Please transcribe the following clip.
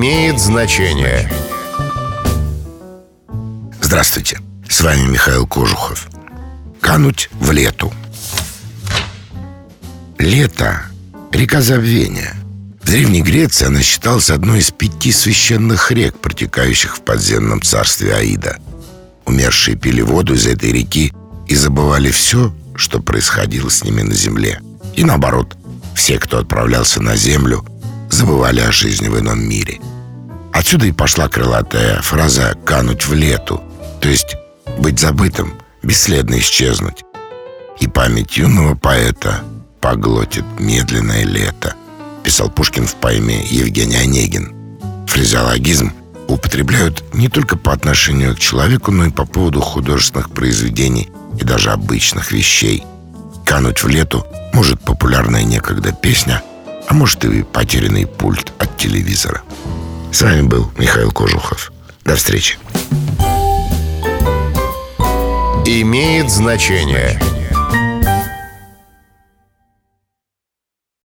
имеет значение. Здравствуйте, с вами Михаил Кожухов. Кануть в лету. Лето – река забвения. В Древней Греции она считалась одной из пяти священных рек, протекающих в подземном царстве Аида. Умершие пили воду из этой реки и забывали все, что происходило с ними на земле. И наоборот, все, кто отправлялся на землю, забывали о жизни в ином мире. Отсюда и пошла крылатая фраза «кануть в лету», то есть быть забытым, бесследно исчезнуть. И память юного поэта поглотит медленное лето, писал Пушкин в поэме Евгений Онегин. Фразеологизм употребляют не только по отношению к человеку, но и по поводу художественных произведений и даже обычных вещей. «Кануть в лету» может популярная некогда песня, а может и потерянный пульт от телевизора. С вами был Михаил Кожухов. До встречи. Имеет значение.